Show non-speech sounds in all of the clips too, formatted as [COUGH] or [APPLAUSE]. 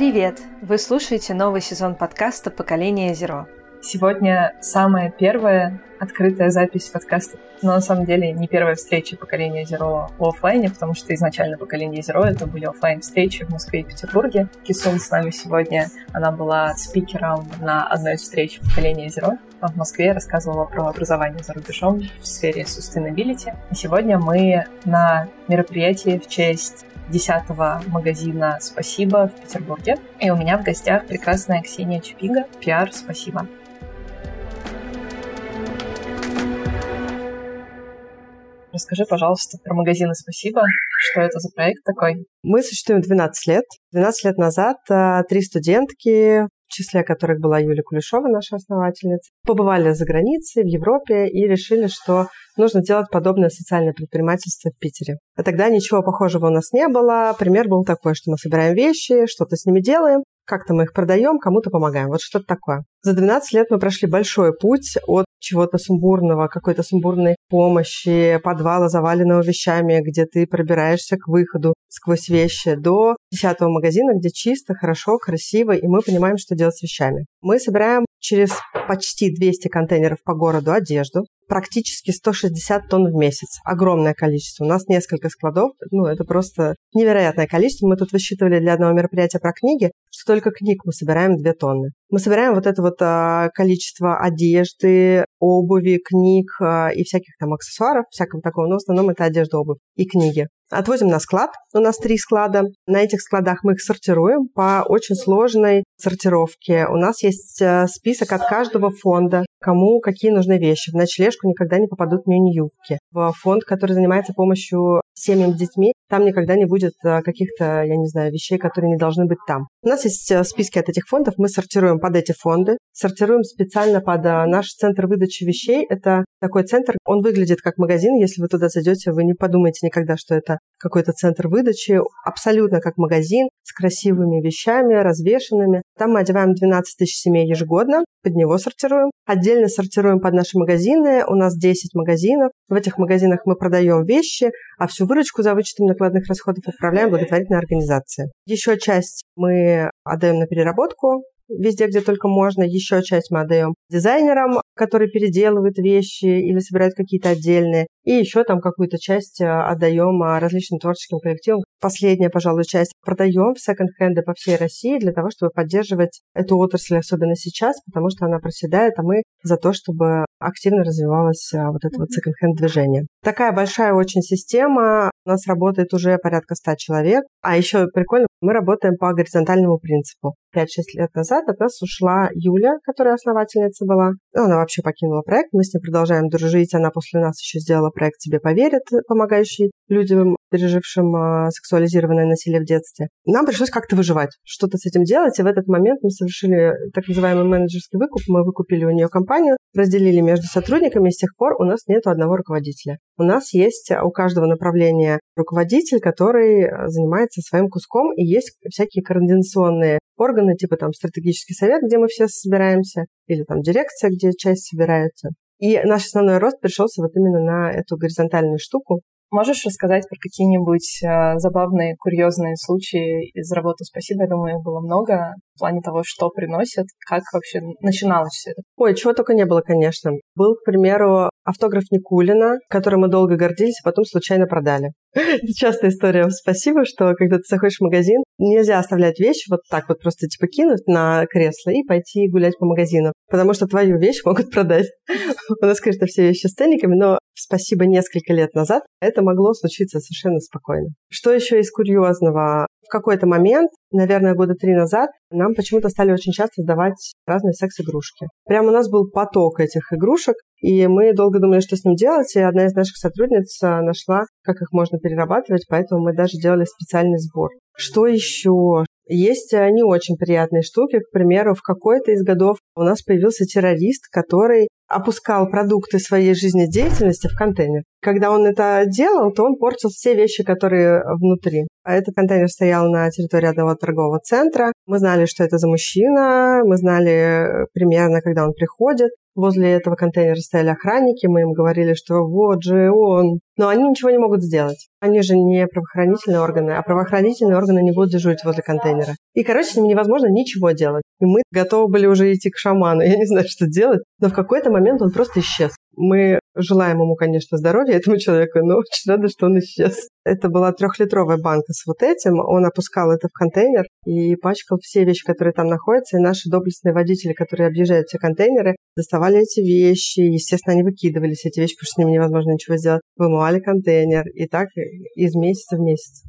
Привет! Вы слушаете новый сезон подкаста «Поколение Зеро». Сегодня самая первая открытая запись подкаста. Но на самом деле не первая встреча поколения Zero в офлайне, потому что изначально поколение Zero это были офлайн встречи в Москве и Петербурге. Кисун с нами сегодня, она была спикером на одной из встреч поколения Zero в Москве, рассказывала про образование за рубежом в сфере sustainability. И сегодня мы на мероприятии в честь десятого магазина «Спасибо» в Петербурге. И у меня в гостях прекрасная Ксения Чупига, пиар «Спасибо». Расскажи, пожалуйста, про магазины «Спасибо». Что это за проект такой? Мы существуем 12 лет. 12 лет назад а, три студентки, в числе которых была Юлия Кулешова, наша основательница, побывали за границей, в Европе и решили, что нужно делать подобное социальное предпринимательство в Питере. А тогда ничего похожего у нас не было. Пример был такой, что мы собираем вещи, что-то с ними делаем, как-то мы их продаем, кому-то помогаем. Вот что-то такое. За 12 лет мы прошли большой путь от чего-то сумбурного, какой-то сумбурной помощи, подвала, заваленного вещами, где ты пробираешься к выходу сквозь вещи, до десятого магазина, где чисто, хорошо, красиво, и мы понимаем, что делать с вещами. Мы собираем через почти 200 контейнеров по городу одежду, практически 160 тонн в месяц. Огромное количество. У нас несколько складов. Ну, это просто невероятное количество. Мы тут высчитывали для одного мероприятия про книги, что только книг мы собираем 2 тонны. Мы собираем вот это вот а, количество одежды, обуви, книг а, и всяких там аксессуаров, всякого такого. Но в основном это одежда, обувь и книги. Отвозим на склад. У нас три склада. На этих складах мы их сортируем по очень сложной сортировке. У нас есть э, список от каждого фонда, кому какие нужны вещи. В ночлежку никогда не попадут мини-юбки. В фонд, который занимается помощью семьям с детьми, там никогда не будет э, каких-то, я не знаю, вещей, которые не должны быть там. У нас есть э, списки от этих фондов, мы сортируем под эти фонды, сортируем специально под наш центр выдачи вещей. Это такой центр, он выглядит как магазин. Если вы туда зайдете, вы не подумаете никогда, что это какой-то центр выдачи, абсолютно как магазин, с красивыми вещами, развешенными. Там мы одеваем 12 тысяч семей ежегодно, под него сортируем. Отдельно сортируем под наши магазины. У нас 10 магазинов. В этих магазинах мы продаем вещи, а всю выручку за вычетом накладных расходов отправляем в благотворительные организации. Еще часть мы отдаем на переработку, везде, где только можно. Еще часть мы отдаем дизайнерам, которые переделывают вещи или собирают какие-то отдельные. И еще там какую-то часть э, отдаем а, различным творческим коллективам. Последняя, пожалуй, часть продаем в секонд-хенды по всей России для того, чтобы поддерживать эту отрасль, особенно сейчас, потому что она проседает, а мы за то, чтобы активно развивалось а, вот это вот секонд-хенд движение. Такая большая очень система. У нас работает уже порядка 100 человек. А еще прикольно, мы работаем по горизонтальному принципу. 5-6 лет назад от нас ушла Юля, которая основательница была. Ну, она вообще покинула проект, мы с ней продолжаем дружить. Она после нас еще сделала проект «Тебе поверят», помогающий людям, пережившим э, сексуализированное насилие в детстве. Нам пришлось как-то выживать, что-то с этим делать, и в этот момент мы совершили так называемый менеджерский выкуп. Мы выкупили у нее компанию, разделили между сотрудниками, и с тех пор у нас нет одного руководителя. У нас есть у каждого направления руководитель, который э, занимается своим куском, и есть всякие координационные органы, типа там стратегический совет, где мы все собираемся, или там дирекция, где часть собирается. И наш основной рост пришелся вот именно на эту горизонтальную штуку. Можешь рассказать про какие-нибудь э, забавные, курьезные случаи из работы «Спасибо»? Я думаю, их было много в плане того, что приносит, как вообще начиналось все это. Ой, чего только не было, конечно. Был, к примеру, автограф Никулина, который мы долго гордились, а потом случайно продали. Это частая история. Спасибо, что когда ты заходишь в магазин, нельзя оставлять вещи вот так вот просто типа кинуть на кресло и пойти гулять по магазину, потому что твою вещь могут продать. У нас, конечно, все вещи с ценниками, но спасибо несколько лет назад это могло случиться совершенно спокойно. Что еще из курьезного? В какой-то момент, наверное, года три назад, нам почему-то стали очень часто сдавать разные секс-игрушки. Прямо у нас был поток этих игрушек, и мы долго думали, что с ним делать, и одна из наших сотрудниц а, нашла, как их можно перерабатывать, поэтому мы даже делали специальный сбор. Что еще? Есть а, не очень приятные штуки. К примеру, в какой-то из годов у нас появился террорист, который опускал продукты своей жизнедеятельности в контейнер. Когда он это делал, то он портил все вещи, которые внутри. А этот контейнер стоял на территории одного торгового центра. Мы знали, что это за мужчина, мы знали примерно, когда он приходит. Возле этого контейнера стояли охранники, мы им говорили, что вот же он. Но они ничего не могут сделать. Они же не правоохранительные органы, а правоохранительные органы не будут дежурить возле контейнера. И, короче, с ним невозможно ничего делать. И мы готовы были уже идти к шаману. [LAUGHS] Я не знаю, что делать. Но в какой-то момент он просто исчез. Мы желаем ему, конечно, здоровья этому человеку, но очень рада, что он исчез. Это была трехлитровая банка с вот этим. Он опускал это в контейнер и пачкал все вещи, которые там находятся. И наши доблестные водители, которые объезжают все контейнеры, доставали эти вещи. Естественно, они выкидывались, эти вещи, потому что с ними невозможно ничего сделать. Вымывали контейнер. И так из месяца в месяц.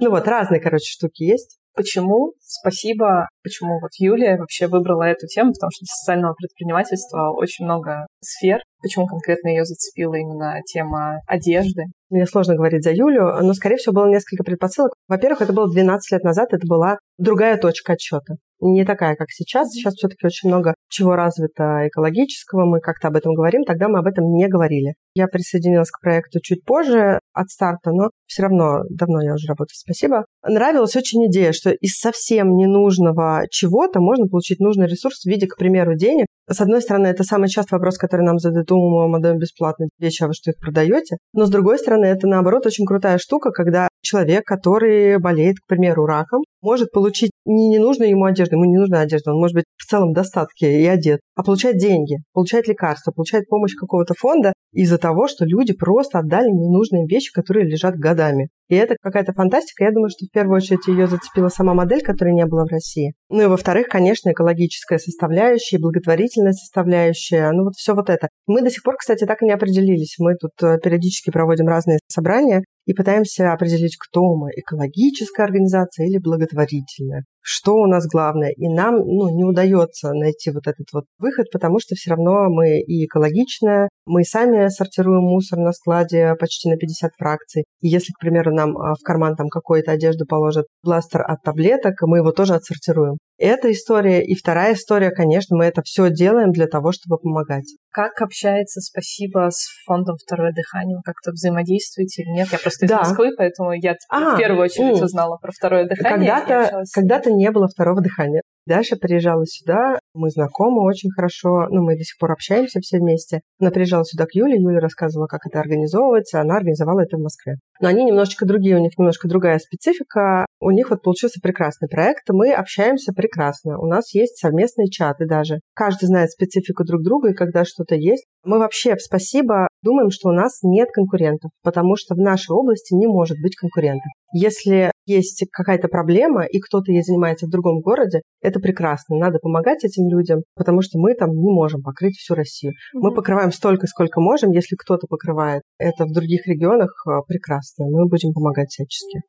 Ну вот, разные, короче, штуки есть. Почему? Спасибо. Почему вот Юлия вообще выбрала эту тему, потому что для социального предпринимательства очень много сфер. Почему конкретно ее зацепила именно тема одежды? Мне сложно говорить за Юлю, но, скорее всего, было несколько предпосылок. Во-первых, это было 12 лет назад, это была другая точка отсчета. Не такая, как сейчас. Сейчас все-таки очень много чего развито экологического. Мы как-то об этом говорим. Тогда мы об этом не говорили. Я присоединилась к проекту чуть позже от старта, но все равно давно я уже работаю. Спасибо. Нравилась очень идея, что из совсем ненужного чего-то можно получить нужный ресурс в виде, к примеру, денег. С одной стороны, это самый частый вопрос, который нам задают, вам отдаем бесплатно вещи, а вы что их продаете? Но с другой стороны, это наоборот очень крутая штука, когда человек, который болеет, к примеру, раком, может получить не ненужную ему одежду, ему не нужна одежда, он может быть в целом достатке и одет, а получать деньги, получать лекарства, получать помощь какого-то фонда из-за того, что люди просто отдали ненужные вещи, которые лежат годами. И это какая-то фантастика. Я думаю, что в первую очередь ее зацепила сама модель, которой не было в России. Ну и во-вторых, конечно, экологическая составляющая, благотворительная составляющая, ну вот все вот это. Мы до сих пор, кстати, так и не определились. Мы тут э, периодически проводим разные собрания и пытаемся определить, кто мы, экологическая организация или благотворительная благотворительно что у нас главное. И нам ну, не удается найти вот этот вот выход, потому что все равно мы и экологичная, мы сами сортируем мусор на складе почти на 50 фракций. И если, к примеру, нам а, в карман там какую-то одежду положат бластер от таблеток, мы его тоже отсортируем. Эта история. И вторая история, конечно, мы это все делаем для того, чтобы помогать. Как общается «Спасибо» с фондом «Второе дыхание»? Вы как-то взаимодействуете или нет? Я просто из да. Москвы, поэтому я а, в первую очередь узнала про «Второе дыхание». Когда-то, когда-то не было «Второго дыхания». Даша приезжала сюда, мы знакомы очень хорошо, ну, мы до сих пор общаемся все вместе. Она приезжала сюда к Юле, Юля рассказывала, как это организовывается, она организовала это в Москве. Но они немножечко другие, у них немножко другая специфика. У них вот получился прекрасный проект, мы общаемся прекрасно. У нас есть совместные чаты даже. Каждый знает специфику друг друга, и когда что-то есть. Мы вообще «Спасибо» думаем, что у нас нет конкурентов, потому что в нашей области не может быть конкурентов. Если есть какая-то проблема, и кто-то ей занимается в другом городе, это прекрасно. Надо помогать этим людям, потому что мы там не можем покрыть всю Россию. Mm-hmm. Мы покрываем столько, сколько можем. Если кто-то покрывает это в других регионах, э, прекрасно. Мы будем помогать всячески.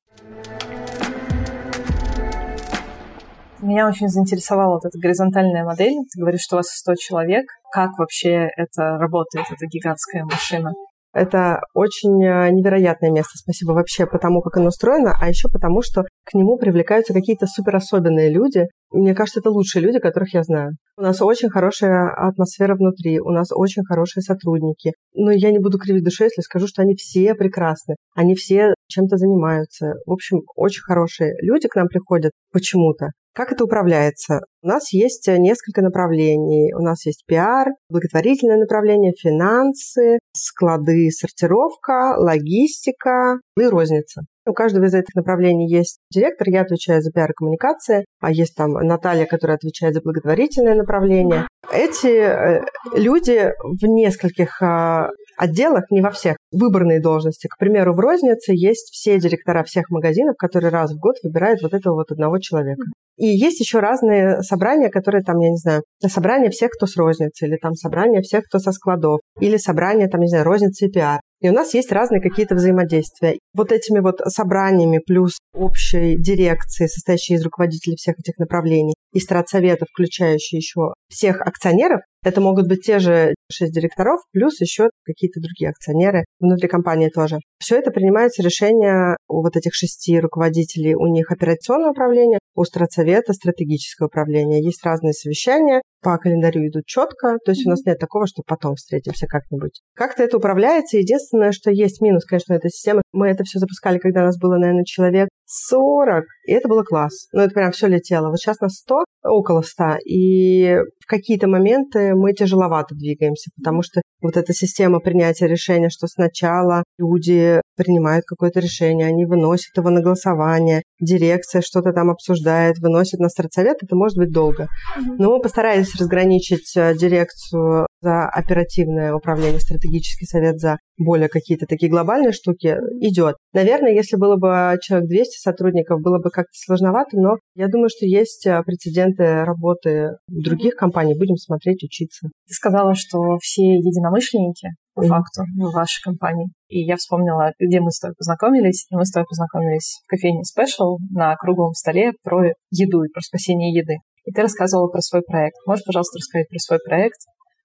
Меня очень заинтересовала вот эта горизонтальная модель. Ты говоришь, что у вас 100 человек. Как вообще это работает, эта гигантская машина? Это очень э, невероятное место. Спасибо вообще потому, как оно устроено, а еще потому, что к нему привлекаются какие-то суперособенные люди. Мне кажется, это лучшие люди, которых я знаю. У нас очень хорошая атмосфера внутри, у нас очень хорошие сотрудники. Но я не буду кривить душой, если скажу, что они все прекрасны. Они все чем-то занимаются. В общем, очень хорошие люди к нам приходят почему-то. Как это управляется? У нас есть несколько направлений. У нас есть пиар, благотворительное направление, финансы, склады, сортировка, логистика и розница. У каждого из этих направлений есть директор, я отвечаю за пиар и коммуникации, а есть там Наталья, которая отвечает за благотворительное направление. Эти э, люди в нескольких а, отделах, не во всех, выборные должности. К примеру, в рознице есть все директора всех магазинов, которые раз в год выбирают вот этого вот одного человека. И есть еще разные собрания, которые там, я не знаю, собрание всех, кто с розницы, или там собрание всех, кто со складов, или собрание, там, не знаю, розницы и пиар. И у нас есть разные какие-то взаимодействия. Вот этими вот собраниями плюс общей дирекции, состоящей из руководителей всех этих направлений, и стратсовета, включающей еще всех акционеров, это могут быть те же шесть директоров, плюс еще какие-то другие акционеры внутри компании тоже. Все это принимается решение у вот этих шести руководителей. У них операционное управление, у стратсовета стратегическое управление. Есть разные совещания, по календарю идут четко, то есть у нас нет такого, что потом встретимся как-нибудь. Как-то это управляется. Единственное, что есть минус, конечно, этой системы. Мы это все запускали, когда у нас было, наверное, человек 40. И это было класс. Ну, это прям все летело. Вот сейчас на 100, около 100. И в какие-то моменты мы тяжеловато двигаемся, потому что вот эта система принятия решения, что сначала люди принимают какое-то решение, они выносят его на голосование, дирекция что-то там обсуждает, выносит на стратсовет, это может быть долго. Но мы постарались разграничить э, дирекцию за оперативное управление, стратегический совет за более какие-то такие глобальные штуки идет. Наверное, если было бы человек 200 сотрудников, было бы как-то сложновато, но я думаю, что есть э, прецеденты работы других компаний. Будем смотреть, учиться. Ты сказала, что все единомышленники по факту в вашей компании. И я вспомнила, где мы с тобой познакомились. И мы с тобой познакомились в кофейне Special на круглом столе про еду и про спасение еды. И ты рассказывала про свой проект. Можешь, пожалуйста, рассказать про свой проект,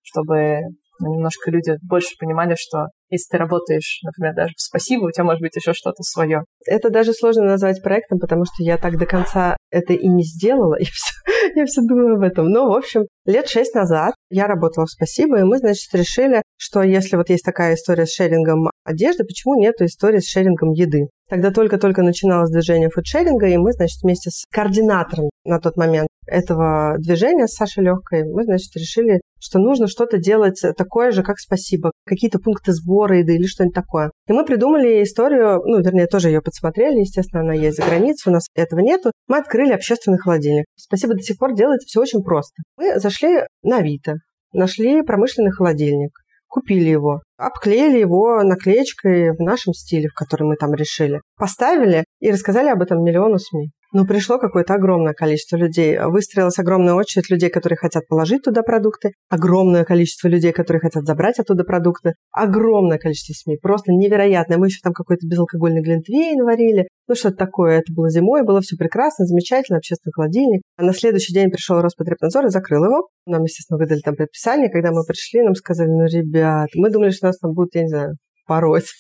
чтобы ну, немножко люди больше понимали, что если ты работаешь, например, даже в спасибо, у тебя может быть еще что-то свое. Это даже сложно назвать проектом, потому что я так до конца это и не сделала, [LAUGHS] и все, я все думаю об этом. Но, в общем, лет шесть назад я работала в спасибо, и мы, значит, решили, что если вот есть такая история с шерингом одежды, почему нет истории с шерингом еды? Тогда только-только начиналось движение фудшеринга, и мы, значит, вместе с координатором на тот момент этого движения, с Сашей Легкой, мы, значит, решили, что нужно что-то делать такое же, как «Спасибо», какие-то пункты сбора еды или что-нибудь такое. И мы придумали историю, ну, вернее, тоже ее подсмотрели, естественно, она есть за границей, у нас этого нету. Мы открыли общественный холодильник. «Спасибо» до сих пор делается все очень просто. Мы зашли на Авито, нашли промышленный холодильник, купили его, обклеили его наклеечкой в нашем стиле, в который мы там решили, поставили и рассказали об этом миллиону СМИ. Ну, пришло какое-то огромное количество людей. Выстроилась огромная очередь людей, которые хотят положить туда продукты. Огромное количество людей, которые хотят забрать оттуда продукты. Огромное количество СМИ. Просто невероятное. Мы еще там какой-то безалкогольный глинтвейн варили. Ну, что-то такое. Это было зимой, было все прекрасно, замечательно, общественный холодильник. А на следующий день пришел Роспотребнадзор и закрыл его. Нам, естественно, выдали там предписание. Когда мы пришли, нам сказали, ну, ребят, мы думали, что нас там будут, я не знаю, пороть.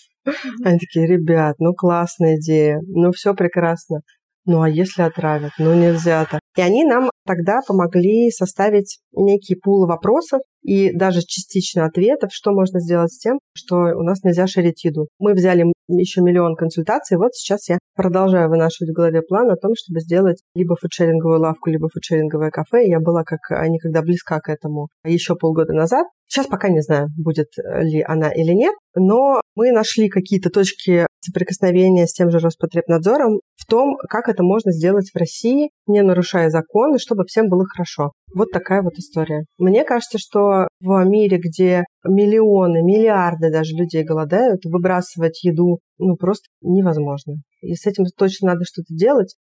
Они такие, ребят, ну классная идея, ну все прекрасно. Ну а если отравят? Ну нельзя так. И они нам тогда помогли составить некий пул вопросов и даже частично ответов, что можно сделать с тем, что у нас нельзя шерить еду. Мы взяли еще миллион консультаций, вот сейчас я продолжаю вынашивать в голове план о том, чтобы сделать либо фудшеринговую лавку, либо фудшеринговое кафе. Я была как никогда близка к этому еще полгода назад. Сейчас пока не знаю, будет ли она или нет, но мы нашли какие-то точки соприкосновения с тем же Роспотребнадзором в том, как это можно сделать в России, не нарушая законы, чтобы всем было хорошо. Вот такая вот история. Мне кажется, в мире, где миллионы, миллиарды даже людей голодают, выбрасывать еду ну просто невозможно. И с этим точно надо что-то делать.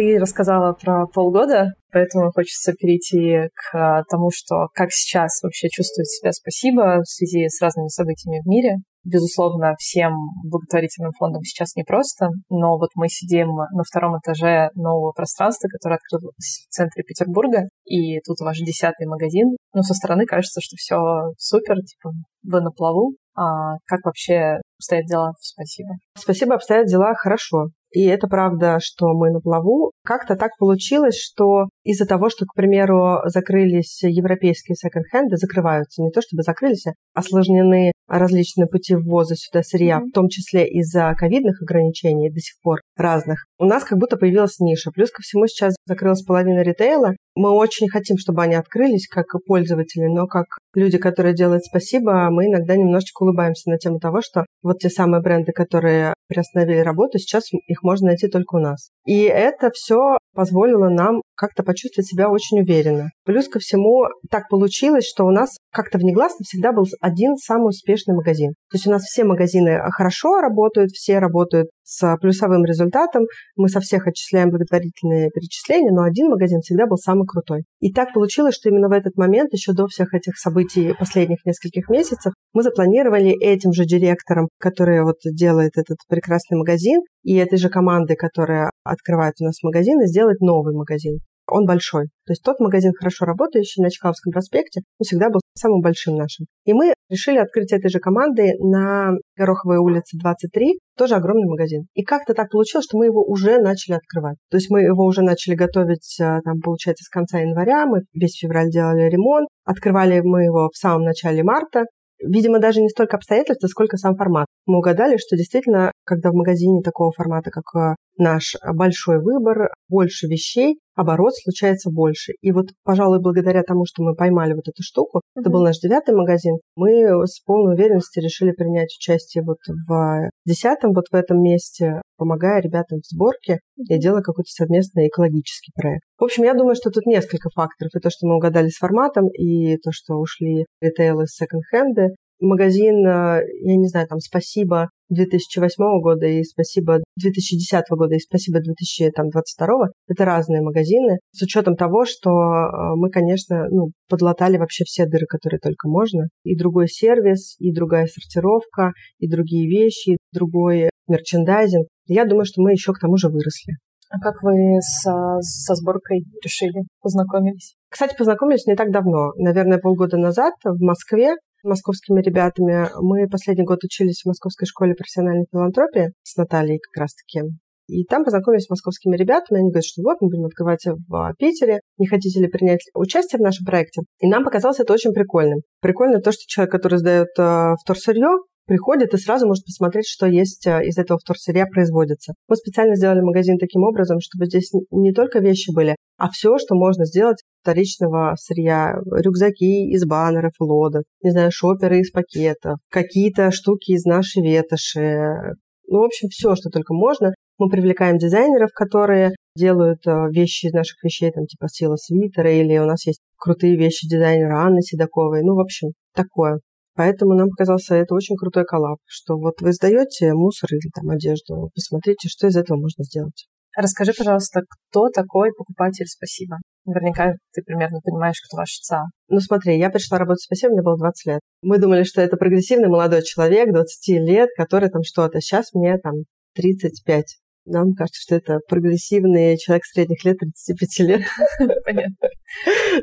Ты рассказала про полгода, поэтому хочется перейти к тому, что как сейчас вообще чувствует себя спасибо в связи с разными событиями в мире. Безусловно, всем благотворительным фондам сейчас непросто, но вот мы сидим на втором этаже нового пространства, которое открылось в центре Петербурга, и тут ваш десятый магазин. Ну, со стороны кажется, что все супер, типа, вы на плаву. А как вообще обстоят дела? Спасибо. Спасибо, обстоят дела хорошо. И это правда, что мы на плаву. Как-то так получилось, что из-за того, что, к примеру, закрылись европейские секонд-хенды, закрываются, не то чтобы закрылись, а осложнены различные пути ввоза сюда сырья, mm-hmm. в том числе из-за ковидных ограничений до сих пор разных, у нас как будто появилась ниша. Плюс ко всему сейчас закрылась половина ритейла. Мы очень хотим, чтобы они открылись как пользователи, но как люди, которые делают спасибо, мы иногда немножечко улыбаемся на тему того, что вот те самые бренды, которые приостановили работу, сейчас их можно найти только у нас. И это все позволило нам как-то почувствовать себя очень уверенно. Плюс ко всему так получилось, что у нас как-то внегласно всегда был один самый успешный магазин. То есть у нас все магазины хорошо работают, все работают с плюсовым результатом. Мы со всех отчисляем благотворительные перечисления, но один магазин всегда был самый крутой. И так получилось, что именно в этот момент, еще до всех этих событий последних нескольких месяцев, мы запланировали этим же директором, который вот делает этот прекрасный магазин, и этой же командой, которая открывает у нас магазин, сделать новый магазин он большой. То есть тот магазин, хорошо работающий на Чкаловском проспекте, он всегда был самым большим нашим. И мы решили открыть этой же командой на Гороховой улице 23, тоже огромный магазин. И как-то так получилось, что мы его уже начали открывать. То есть мы его уже начали готовить, э, там, получается, с конца января, мы весь февраль делали ремонт, открывали мы его в самом начале марта, Видимо, даже не столько обстоятельства, сколько сам формат. Мы угадали, что действительно, когда в магазине такого формата, как э, наш большой выбор, больше вещей, оборот случается больше. И вот, пожалуй, благодаря тому, что мы поймали вот эту штуку, mm-hmm. это был наш девятый магазин, мы с полной уверенностью решили принять участие вот в десятом, вот в этом месте, помогая ребятам в сборке и делая какой-то совместный экологический проект. В общем, я думаю, что тут несколько факторов. И то, что мы угадали с форматом, и то, что ушли ритейлы секонд-хенды, магазин, э, я не знаю, там, спасибо 2008 года и спасибо 2010 года и спасибо 2022 это разные магазины. С учетом того, что э, мы, конечно, ну, подлатали вообще все дыры, которые только можно. И другой сервис, и другая сортировка, и другие вещи, и другой мерчендайзинг. Я думаю, что мы еще к тому же выросли. А как вы со, со сборкой решили, познакомились? Кстати, познакомились не так давно, наверное, полгода назад в Москве московскими ребятами. Мы последний год учились в Московской школе профессиональной филантропии с Натальей как раз-таки. И там познакомились с московскими ребятами. Они говорят, что вот, мы будем открывать в Питере. Не хотите ли принять участие в нашем проекте? И нам показалось это очень прикольным. Прикольно то, что человек, который сдает э, вторсырье, приходит и сразу может посмотреть, что есть э, из этого вторсырья производится. Мы специально сделали магазин таким образом, чтобы здесь не только вещи были, а все, что можно сделать вторичного сырья, рюкзаки из баннеров, лодок, не знаю, шоперы из пакетов, какие-то штуки из нашей ветоши, ну, в общем, все, что только можно. Мы привлекаем дизайнеров, которые делают э, вещи из наших вещей, там, типа сила свитера, или у нас есть крутые вещи дизайнера Анны Седоковой. Ну, в общем, такое. Поэтому нам показался это очень крутой коллаб, что вот вы сдаете мусор или там одежду, посмотрите, что из этого можно сделать. Расскажи, пожалуйста, кто такой покупатель «Спасибо»? Наверняка ты примерно понимаешь, кто ваш ЦА. Ну смотри, я пришла работать «Спасибо», мне было 20 лет. Мы думали, что это прогрессивный молодой человек, 20 лет, который там что-то. Сейчас мне там 35. Нам кажется, что это прогрессивный человек средних лет, 35 лет. [LAUGHS] Понятно.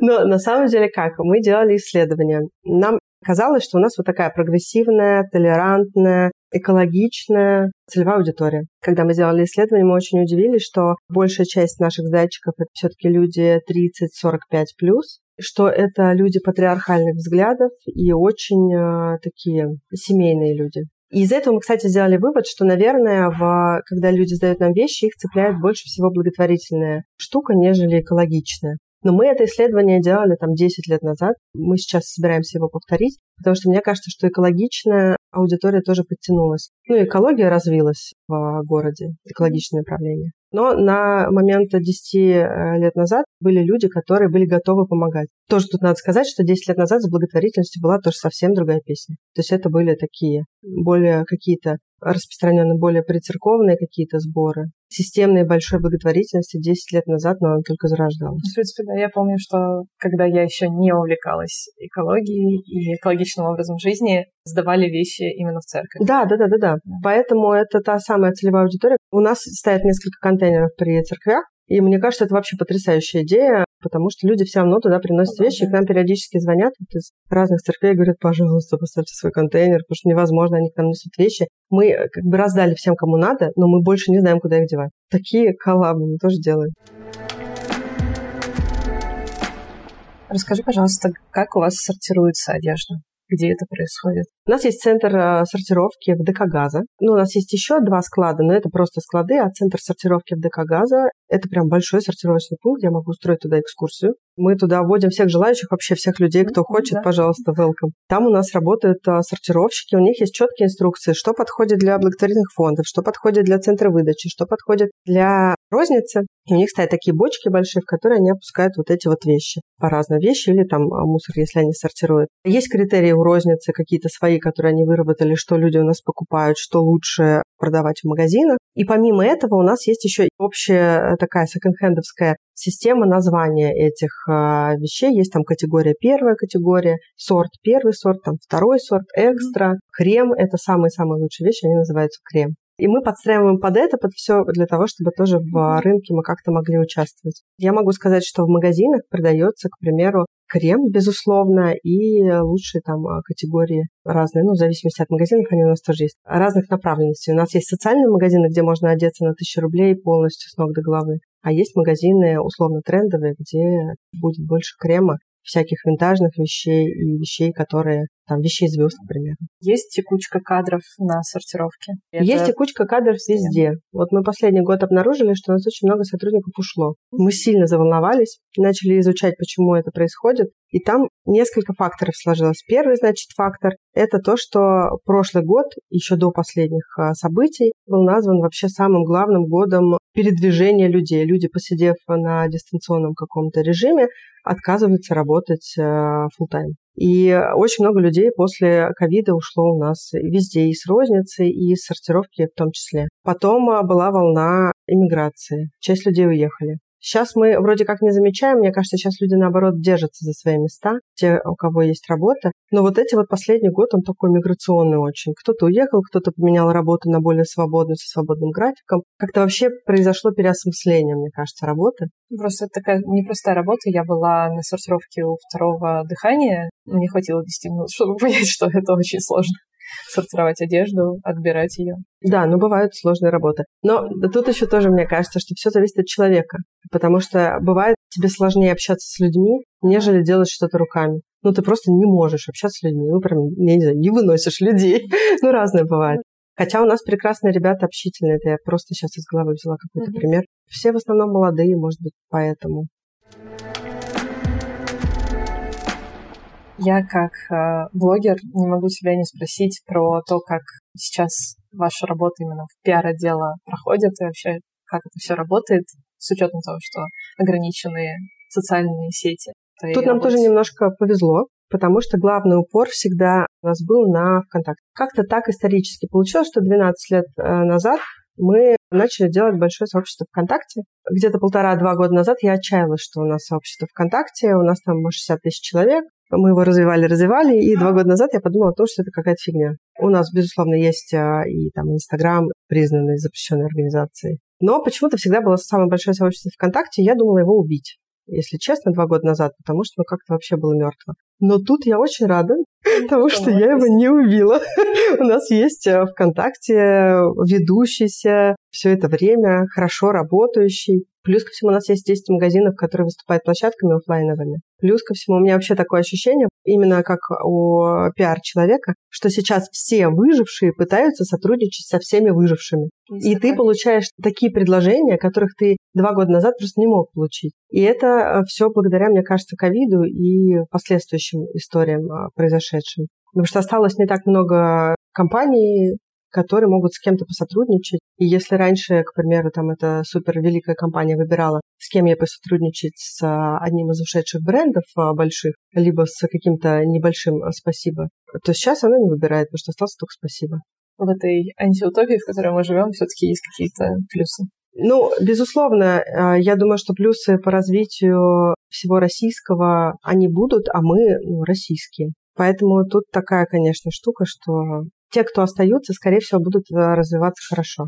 Но на самом деле как? Мы делали исследования. Нам казалось, что у нас вот такая прогрессивная, толерантная, экологичная целевая аудитория. Когда мы сделали исследование, мы очень удивились, что большая часть наших зайчиков это все-таки люди 30-45 плюс, что это люди патриархальных взглядов и очень э, такие семейные люди. И из этого мы, кстати, сделали вывод, что, наверное, в, когда люди сдают нам вещи, их цепляет больше всего благотворительная штука, нежели экологичная. Но мы это исследование делали там 10 лет назад. Мы сейчас собираемся его повторить, потому что мне кажется, что экологичная аудитория тоже подтянулась. Ну, экология развилась в городе, экологичное направление. Но на момент 10 э, лет назад были люди, которые были готовы помогать. Тоже тут надо сказать, что 10 лет назад с благотворительностью была тоже совсем другая песня. То есть это были такие более какие-то распространены более прицерковные какие-то сборы. Системной большой благотворительности 10 лет назад, но она только зарождалась. В принципе, да, я помню, что когда я еще не увлекалась экологией и экологичным образом жизни, сдавали вещи именно в церковь. Да, да, да, да, да. Поэтому это та самая целевая аудитория. У нас стоят несколько контейнеров при церквях, и мне кажется, это вообще потрясающая идея, потому что люди все равно туда приносят ну, вещи, и к нам периодически звонят вот из разных церквей и говорят, пожалуйста, поставьте свой контейнер, потому что невозможно, они к нам несут вещи. Мы э, как бы раздали всем, кому надо, но мы больше не знаем, куда их девать. Такие коллабы мы тоже делаем. Расскажи, пожалуйста, как у вас сортируется одежда? Где это происходит? У нас есть центр э, сортировки в ДК «Газа». Ну, у нас есть еще два склада, но это просто склады, а центр сортировки в ДК «Газа» — это прям большой сортировочный пункт, я могу устроить туда экскурсию. Мы туда вводим всех желающих, вообще всех людей, кто хочет, да. пожалуйста, welcome. Там у нас работают а, сортировщики, у них есть четкие инструкции, что подходит для благотворительных фондов, что подходит для центра выдачи, что подходит для розницы. И у них стоят такие бочки большие, в которые они опускают вот эти вот вещи. По разным вещи или там а, мусор, если они сортируют. Есть критерии у розницы какие-то свои, которые они выработали, что люди у нас покупают, что лучше продавать в магазинах. И помимо этого у нас есть еще общая э, такая секонд-хендовская система названия этих э, вещей. Есть там категория первая категория, сорт первый сорт, там второй сорт, экстра, крем. Это самые-самые лучшие вещи, они называются крем. И мы подстраиваем под это, под все для того, чтобы тоже в рынке мы как-то могли участвовать. Я могу сказать, что в магазинах продается, к примеру, крем, безусловно, и лучшие там а, категории разные, ну, в зависимости от магазинов, они у нас тоже есть, разных направленностей. У нас есть социальные магазины, где можно одеться на тысячу рублей полностью с ног до головы, а есть магазины условно трендовые, где будет больше крема, всяких винтажных вещей и вещей, которые там вещей звезд, к примеру. Есть текучка кадров на сортировке? Это... Есть текучка кадров везде. Вот мы последний год обнаружили, что у нас очень много сотрудников ушло. Мы сильно заволновались, начали изучать, почему это происходит. И там несколько факторов сложилось. Первый, значит, фактор – это то, что прошлый год, еще до последних а, событий, был назван вообще самым главным годом передвижения людей. Люди, посидев на дистанционном каком-то режиме, отказываются работать э, full time. И очень много людей после ковида ушло у нас везде, и с розницы, и с сортировки в том числе. Потом а, была волна иммиграции. Часть людей уехали. Сейчас мы вроде как не замечаем, мне кажется, сейчас люди, наоборот, держатся за свои места, те, у кого есть работа. Но вот эти вот последний год, он такой миграционный очень. Кто-то уехал, кто-то поменял работу на более свободную, со свободным графиком. Как-то вообще произошло переосмысление, мне кажется, работы. Просто это такая непростая работа. Я была на сортировке у второго дыхания. Мне хватило 10 минут, [LAUGHS] чтобы понять, что это очень сложно сортировать одежду, отбирать ее. Да, ну бывают сложные работы. Но тут еще тоже мне кажется, что все зависит от человека. Потому что бывает тебе сложнее общаться с людьми, нежели делать что-то руками. Ну, ты просто не можешь общаться с людьми. Ну, прям, я не знаю, не выносишь людей. [LAUGHS] ну, разное бывает. Хотя у нас прекрасные ребята общительные. Это я просто сейчас из головы взяла какой-то mm-hmm. пример. Все в основном молодые, может быть, поэтому. Я как э, блогер не могу тебя не спросить про то, как сейчас ваша работа именно в пиар-отдела проходит и вообще как это все работает с учетом того, что ограниченные социальные сети. Тут нам тоже немножко повезло, потому что главный упор всегда у нас был на ВКонтакте. Как-то так исторически получилось, что 12 лет э, назад мы начали делать большое сообщество ВКонтакте. Где-то полтора-два года назад я отчаялась, что у нас сообщество ВКонтакте, у нас там 60 тысяч человек, мы его развивали, развивали, и два года назад я подумала о том, что это какая-то фигня. У нас, безусловно, есть а, и там Инстаграм, признанный запрещенной организацией. Но почему-то всегда было самое большое сообщество ВКонтакте, и я думала его убить если честно, два года назад, потому что ну, как-то вообще было мертво. Но тут я очень рада, [LAUGHS] потому что я его не убила. [LAUGHS] У нас есть э, ВКонтакте ведущийся все это время, хорошо работающий. Плюс ко всему у нас есть 10 магазинов, которые выступают площадками офлайновыми. Плюс ко всему у меня вообще такое ощущение, именно как у пиар-человека, что сейчас все выжившие пытаются сотрудничать со всеми выжившими. И ты получаешь такие предложения, которых ты два года назад просто не мог получить. И это э, все благодаря, мне кажется, ковиду и последующим историям э, произошедшим. Потому что осталось не так много компаний, которые могут с кем-то посотрудничать. И если раньше, к примеру, там эта супер великая компания выбирала, с кем ей посотрудничать с а, одним из ушедших брендов а, больших, либо с каким-то небольшим а, спасибо, то сейчас она не выбирает, потому что осталось только спасибо. В этой антиутопии, в которой мы живем, все-таки есть какие-то плюсы. Ну, безусловно, я думаю, что плюсы по развитию всего российского, они будут, а мы ну, российские. Поэтому тут такая, конечно, штука, что те, кто остаются, скорее всего, будут э, развиваться хорошо.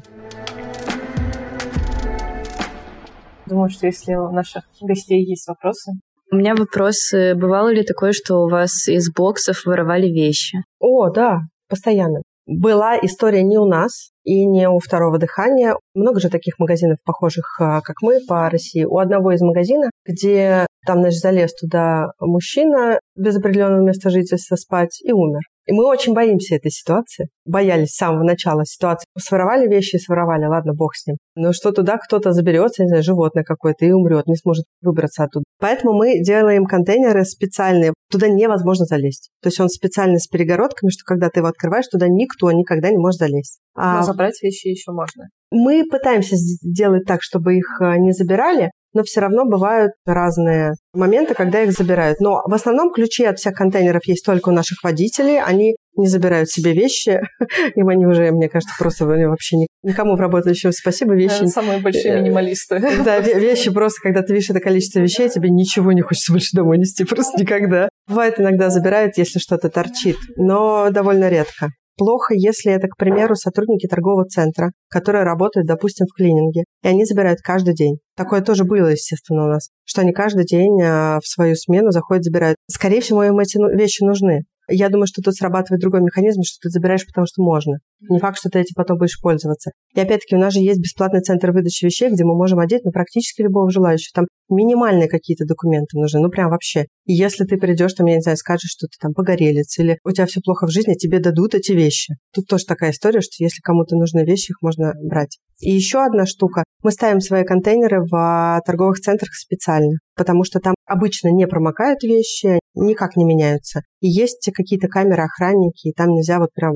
Думаю, что если у наших гостей есть вопросы. У меня вопрос. Бывало ли такое, что у вас из боксов воровали вещи? О, да, постоянно. Была история не у нас и не у второго дыхания. Много же таких магазинов, похожих, э, как мы, по России. У одного из магазинов, где там, значит, залез туда мужчина без определенного места жительства спать и умер. И мы очень боимся этой ситуации. Боялись с самого начала ситуации. Своровали вещи и своровали, ладно, бог с ним. Но что туда кто-то заберется, не знаю, животное какое-то и умрет, не сможет выбраться оттуда. Поэтому мы делаем контейнеры специальные. Туда невозможно залезть. То есть он специально с перегородками, что когда ты его открываешь, туда никто никогда не может залезть. А Но забрать вещи еще можно. Мы пытаемся сделать так, чтобы их э, не забирали, но все равно бывают разные моменты, когда их забирают. Но в основном ключи от всех контейнеров есть только у наших водителей. Они не забирают себе вещи. [LAUGHS] Им они уже, мне кажется, просто вообще никому в работающем спасибо. Вещи... Самые большие э, минималисты. [LAUGHS] Да, вещи просто, когда ты видишь это количество вещей, тебе ничего не хочется больше домой нести, [LAUGHS] просто никогда. Бывает, иногда забирают, если что-то торчит, но довольно редко. Плохо, если это, к примеру, сотрудники торгового центра, которые работают, допустим, в клининге, и они забирают каждый день. Такое тоже было, естественно, у нас, что они каждый день а, в свою смену заходят, забирают. Скорее всего, им эти ну, вещи нужны. Я думаю, что тут срабатывает другой механизм, что ты забираешь, потому что можно. Не факт, что ты этим потом будешь пользоваться. И опять-таки у нас же есть бесплатный центр выдачи вещей, где мы можем одеть ну, практически любого желающего. Там минимальные какие-то документы нужны, ну прям вообще. И если ты придешь, там, я не знаю, скажешь, что ты там погорелец, или у тебя все плохо в жизни, тебе дадут эти вещи. Тут тоже такая история, что если кому-то нужны вещи, их можно брать. И еще одна штука. Мы ставим свои контейнеры в а, торговых центрах специально, потому что там обычно не промокают вещи, никак не меняются. И есть какие-то камеры, охранники, и там нельзя вот прям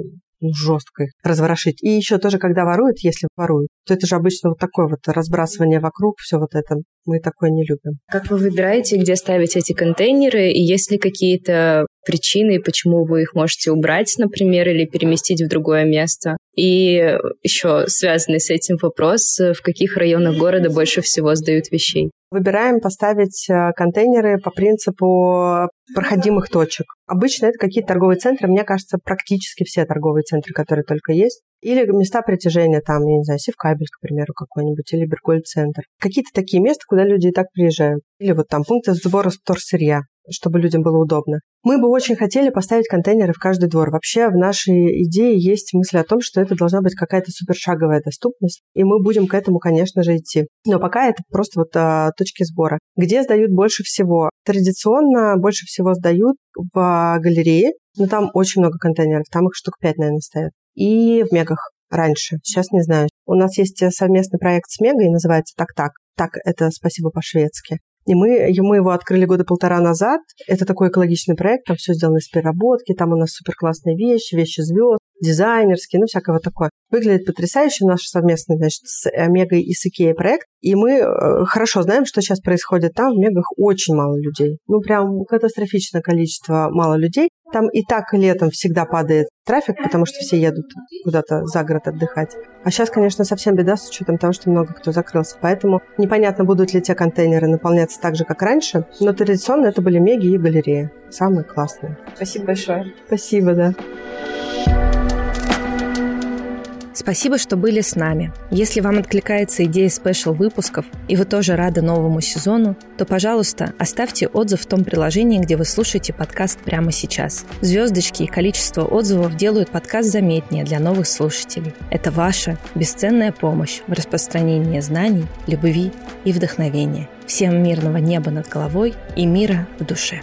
жестко их разворошить. И еще тоже, когда воруют, если воруют, то это же обычно вот такое вот разбрасывание вокруг, все вот это. Мы такое не любим. Как вы выбираете, где ставить эти контейнеры, и есть ли какие-то причины, почему вы их можете убрать, например, или переместить в другое место? И еще связанный с этим вопрос, в каких районах города больше всего сдают вещей? Выбираем поставить э, контейнеры по принципу проходимых точек. Обычно это какие-то торговые центры, мне кажется, практически все торговые центры, которые только есть. Или места притяжения, там, я не знаю, Севкабель, к примеру, какой-нибудь, или Бергольд-центр. Какие-то такие места, куда люди и так приезжают. Или вот там пункты сбора вторсырья чтобы людям было удобно. Мы бы очень хотели поставить контейнеры в каждый двор. Вообще в нашей идее есть мысль о том, что это должна быть какая-то супершаговая доступность, и мы будем к этому, конечно же, идти. Но пока это просто вот а, точки сбора. Где сдают больше всего? Традиционно больше всего сдают в галерее, но там очень много контейнеров, там их штук пять, наверное, стоят. И в мегах раньше, сейчас не знаю. У нас есть совместный проект с Мега и называется «Так-так». Так, это спасибо по-шведски. И мы, мы его открыли года полтора назад. Это такой экологичный проект, там все сделано из переработки, там у нас супер классные вещи, вещи звезд, дизайнерские, ну, всякого такое. Выглядит потрясающе наш совместный, значит, с Омегой и с Икеей проект. И мы э, хорошо знаем, что сейчас происходит там. В Мегах очень мало людей. Ну, прям катастрофичное количество мало людей. Там и так летом всегда падает трафик, потому что все едут куда-то за город отдыхать. А сейчас, конечно, совсем беда с учетом того, что много кто закрылся. Поэтому непонятно, будут ли те контейнеры наполняться так же, как раньше. Но традиционно это были меги и галереи. Самые классные. Спасибо большое. Спасибо, да. Спасибо, что были с нами. Если вам откликается идея спешл-выпусков, и вы тоже рады новому сезону, то, пожалуйста, оставьте отзыв в том приложении, где вы слушаете подкаст прямо сейчас. Звездочки и количество отзывов делают подкаст заметнее для новых слушателей. Это ваша бесценная помощь в распространении знаний, любви и вдохновения. Всем мирного неба над головой и мира в душе.